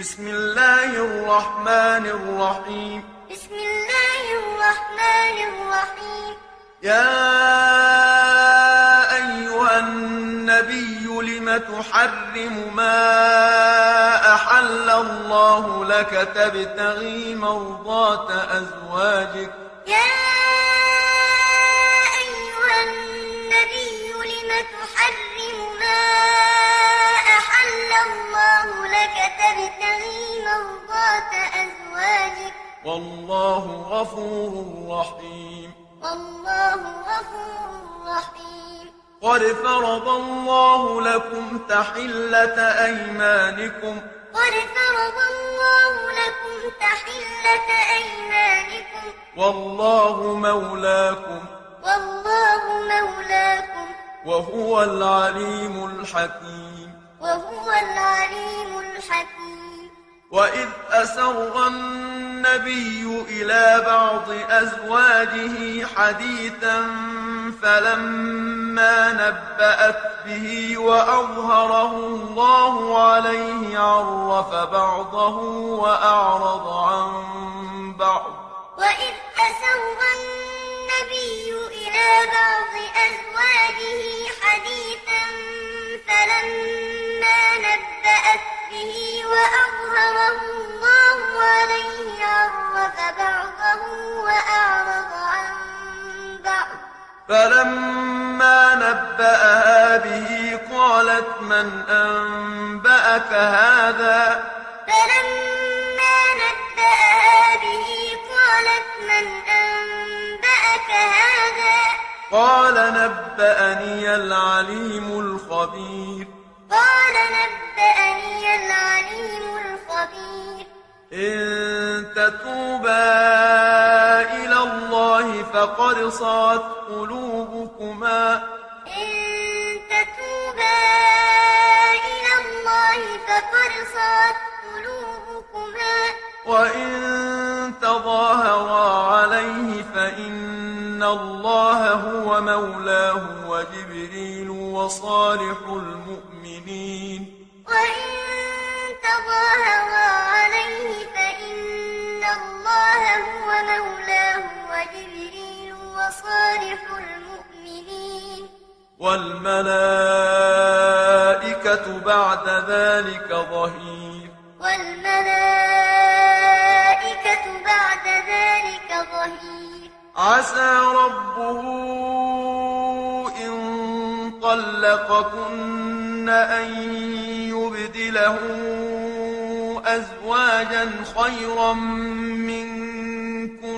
بسم الله الرحمن الرحيم. بسم الله الرحمن الرحيم. يا أيها النبي لم تحرم ما أحل الله لك تبتغي مرضات أزواجك. يا أيها النبي لم تحرم والله غفور رحيم. والله غفور رحيم. قد فرض الله لكم تحلة أيمانكم. قد فرض الله لكم تحلة أيمانكم. والله مولاكم. والله مولاكم. وهو العليم الحكيم. وهو العليم الحكيم. وإذ أسر النبي إلى بعض أزواجه حديثا فلما نبأت به وأظهره الله عليه عرف بعضه وأعرض عن بعض. وإذ أسر النبي إلى بعض أزواجه حديثا فلما نبأت به وأظهره الله عليه عرف بعضه وأعرض عن بعض. فلما نبأها به قالت من أنبأك هذا؟ فلما نبأها به قالت من أنبأك هذا؟ قال نبأني العليم الخبير. قال نبأني العليم الخبير إن تتوبا إلى الله فقد صعت قلوبكما. إن تتوبا إلى الله فقد صعت قلوبكما. وإن تظاهرا عليه فإن الله هو مولاه وجبريل وصالح المؤمنين. وإن تظاهرا عليه فإن الله هو مولاه وجبريل وصالح المؤمنين. والملائكة بعد ذلك ظهير. والملائكة بعد ذلك ظهير. عسى ربه إن طلقكن أن يبدله أزواجا خيرا منكن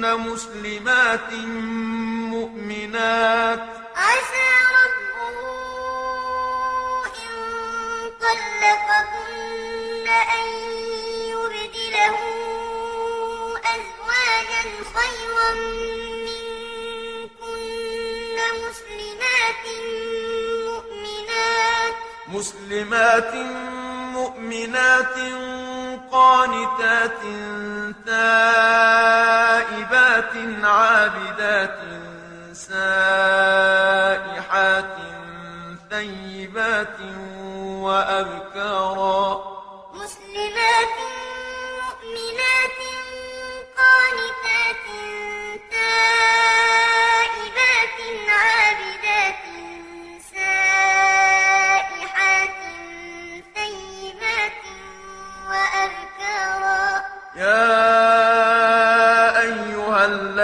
مسلمات مؤمنات. عسى ربه إن طلقكن أن يبدله أزواجا خيرا منكن مسلمات مؤمنات مسلمات مؤمنات قانتات تائبات عابدات سائحات ثيبات وأبكارا مسلمات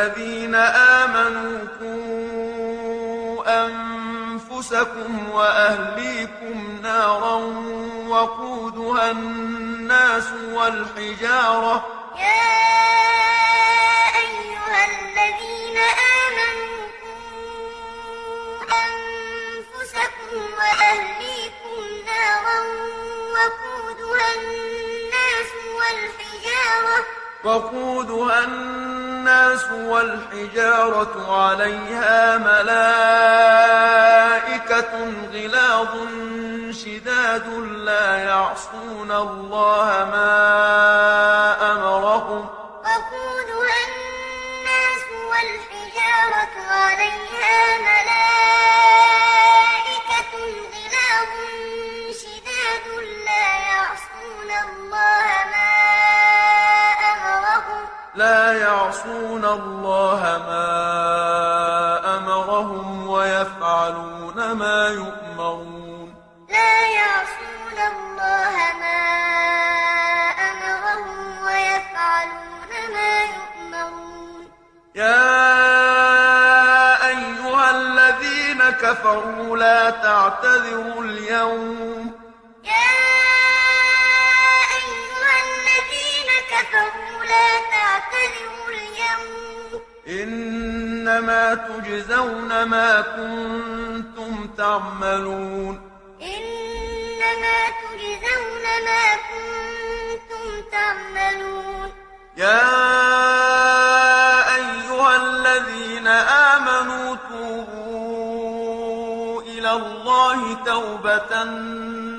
الذين آمنوا قوا أنفسكم وأهليكم نارا وقودها الناس والحجارة يا أيها الذين آمنوا قوا أنفسكم وأهليكم نارا وقودها الناس والحجارة وقودها الناس والحجارة عليها ملائكة غلاظ شداد لا يعصون الله ما الله ما أمرهم ويفعلون ما يؤمرون. لا يعصون الله ما أمرهم ويفعلون ما يؤمرون. يا أيها الذين كفروا لا تعتذروا اليوم. يا أيها الذين كفروا لا تعتذروا إنما تجزون ما كنتم تعملون. إنما تجزون ما كنتم تعملون. يا أيها الذين آمنوا توبوا إلى الله توبة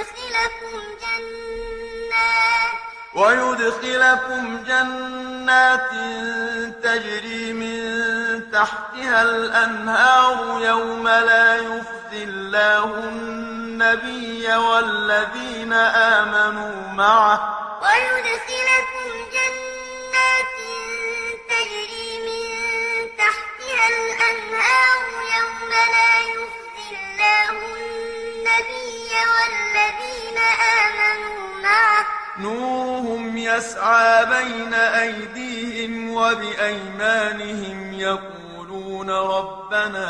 ويدخلكم جنات. ويدخلكم جنات تجري من تحتها الأنهار يوم لا يخزي الله النبي والذين آمنوا معه. ويدخلكم يسعى بين أيديهم وبأيمانهم يقولون ربنا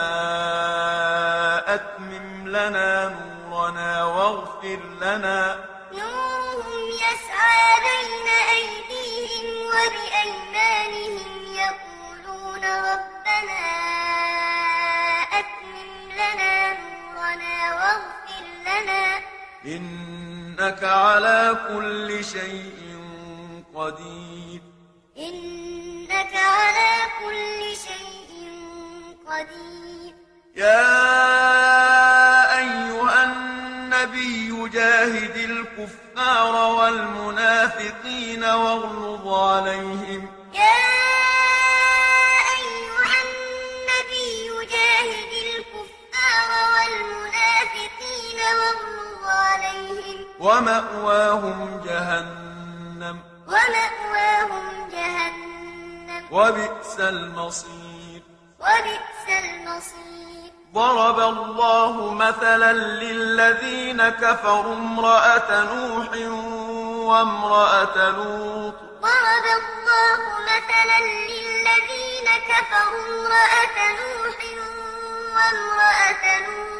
أتمم لنا نورنا واغفر لنا. نورهم يسعى بين أيديهم وبأيمانهم يقولون ربنا أتمم لنا نورنا واغفر لنا. إنك على كل شيء قدير. إنك على كل شيء قدير. يا أيها النبي جاهد الكفار والمنافقين واغلظ عليهم. يا أيها النبي جاهد الكفار والمنافقين واغلظ عليهم. ومأواهم جهنم. ومأواهم جهنم. وبئس المصير. وبئس المصير. ضرب الله مثلا للذين كفروا امرأة نوح وامرأة لوط. ضرب الله مثلا للذين كفروا امرأة نوح وامرأة لوط.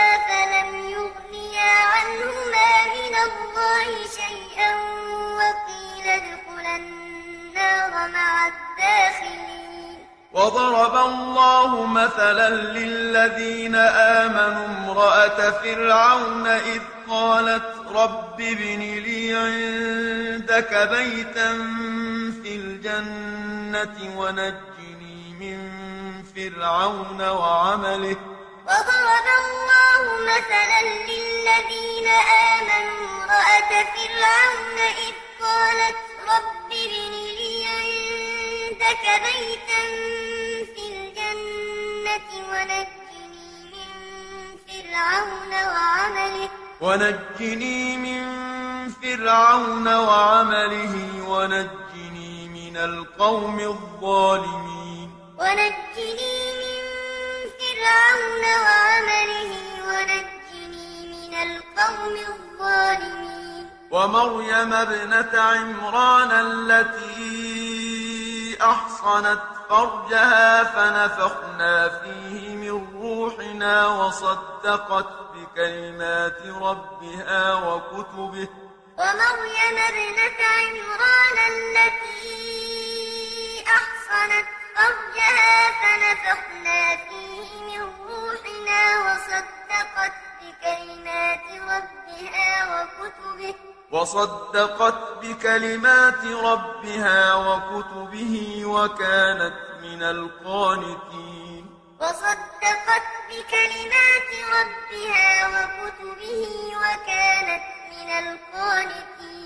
الله شيئا وقيل ادخلا النار مع الداخلين. وضرب الله مثلا للذين آمنوا امرأة فرعون إذ قالت رب ابن لي عندك بيتا في الجنة ونجني من فرعون وعمله. وضرب الله مثلا للذين آمنوا امرأة فرعون إذ قالت رب ابن لي عندك بيتا في الجنة ونجني من فرعون وعمله. ونجني من فرعون وعمله ونجني من القوم الظالمين. ونجني من فرعون ومريم ابنة عمران التي أحصنت فرجها فنفخنا فيه من روحنا وصدقت بكلمات ربها وكتبه. ومريم ابنة عمران التي أحصنت فرجها فنفخنا فيه من روحنا وصدقت بكلمات ربها وكتبه. وصدقت بكلمات ربها وكتبه وكانت من القانتين. وصدقت بكلمات ربها وكتبه وكانت من القانتين.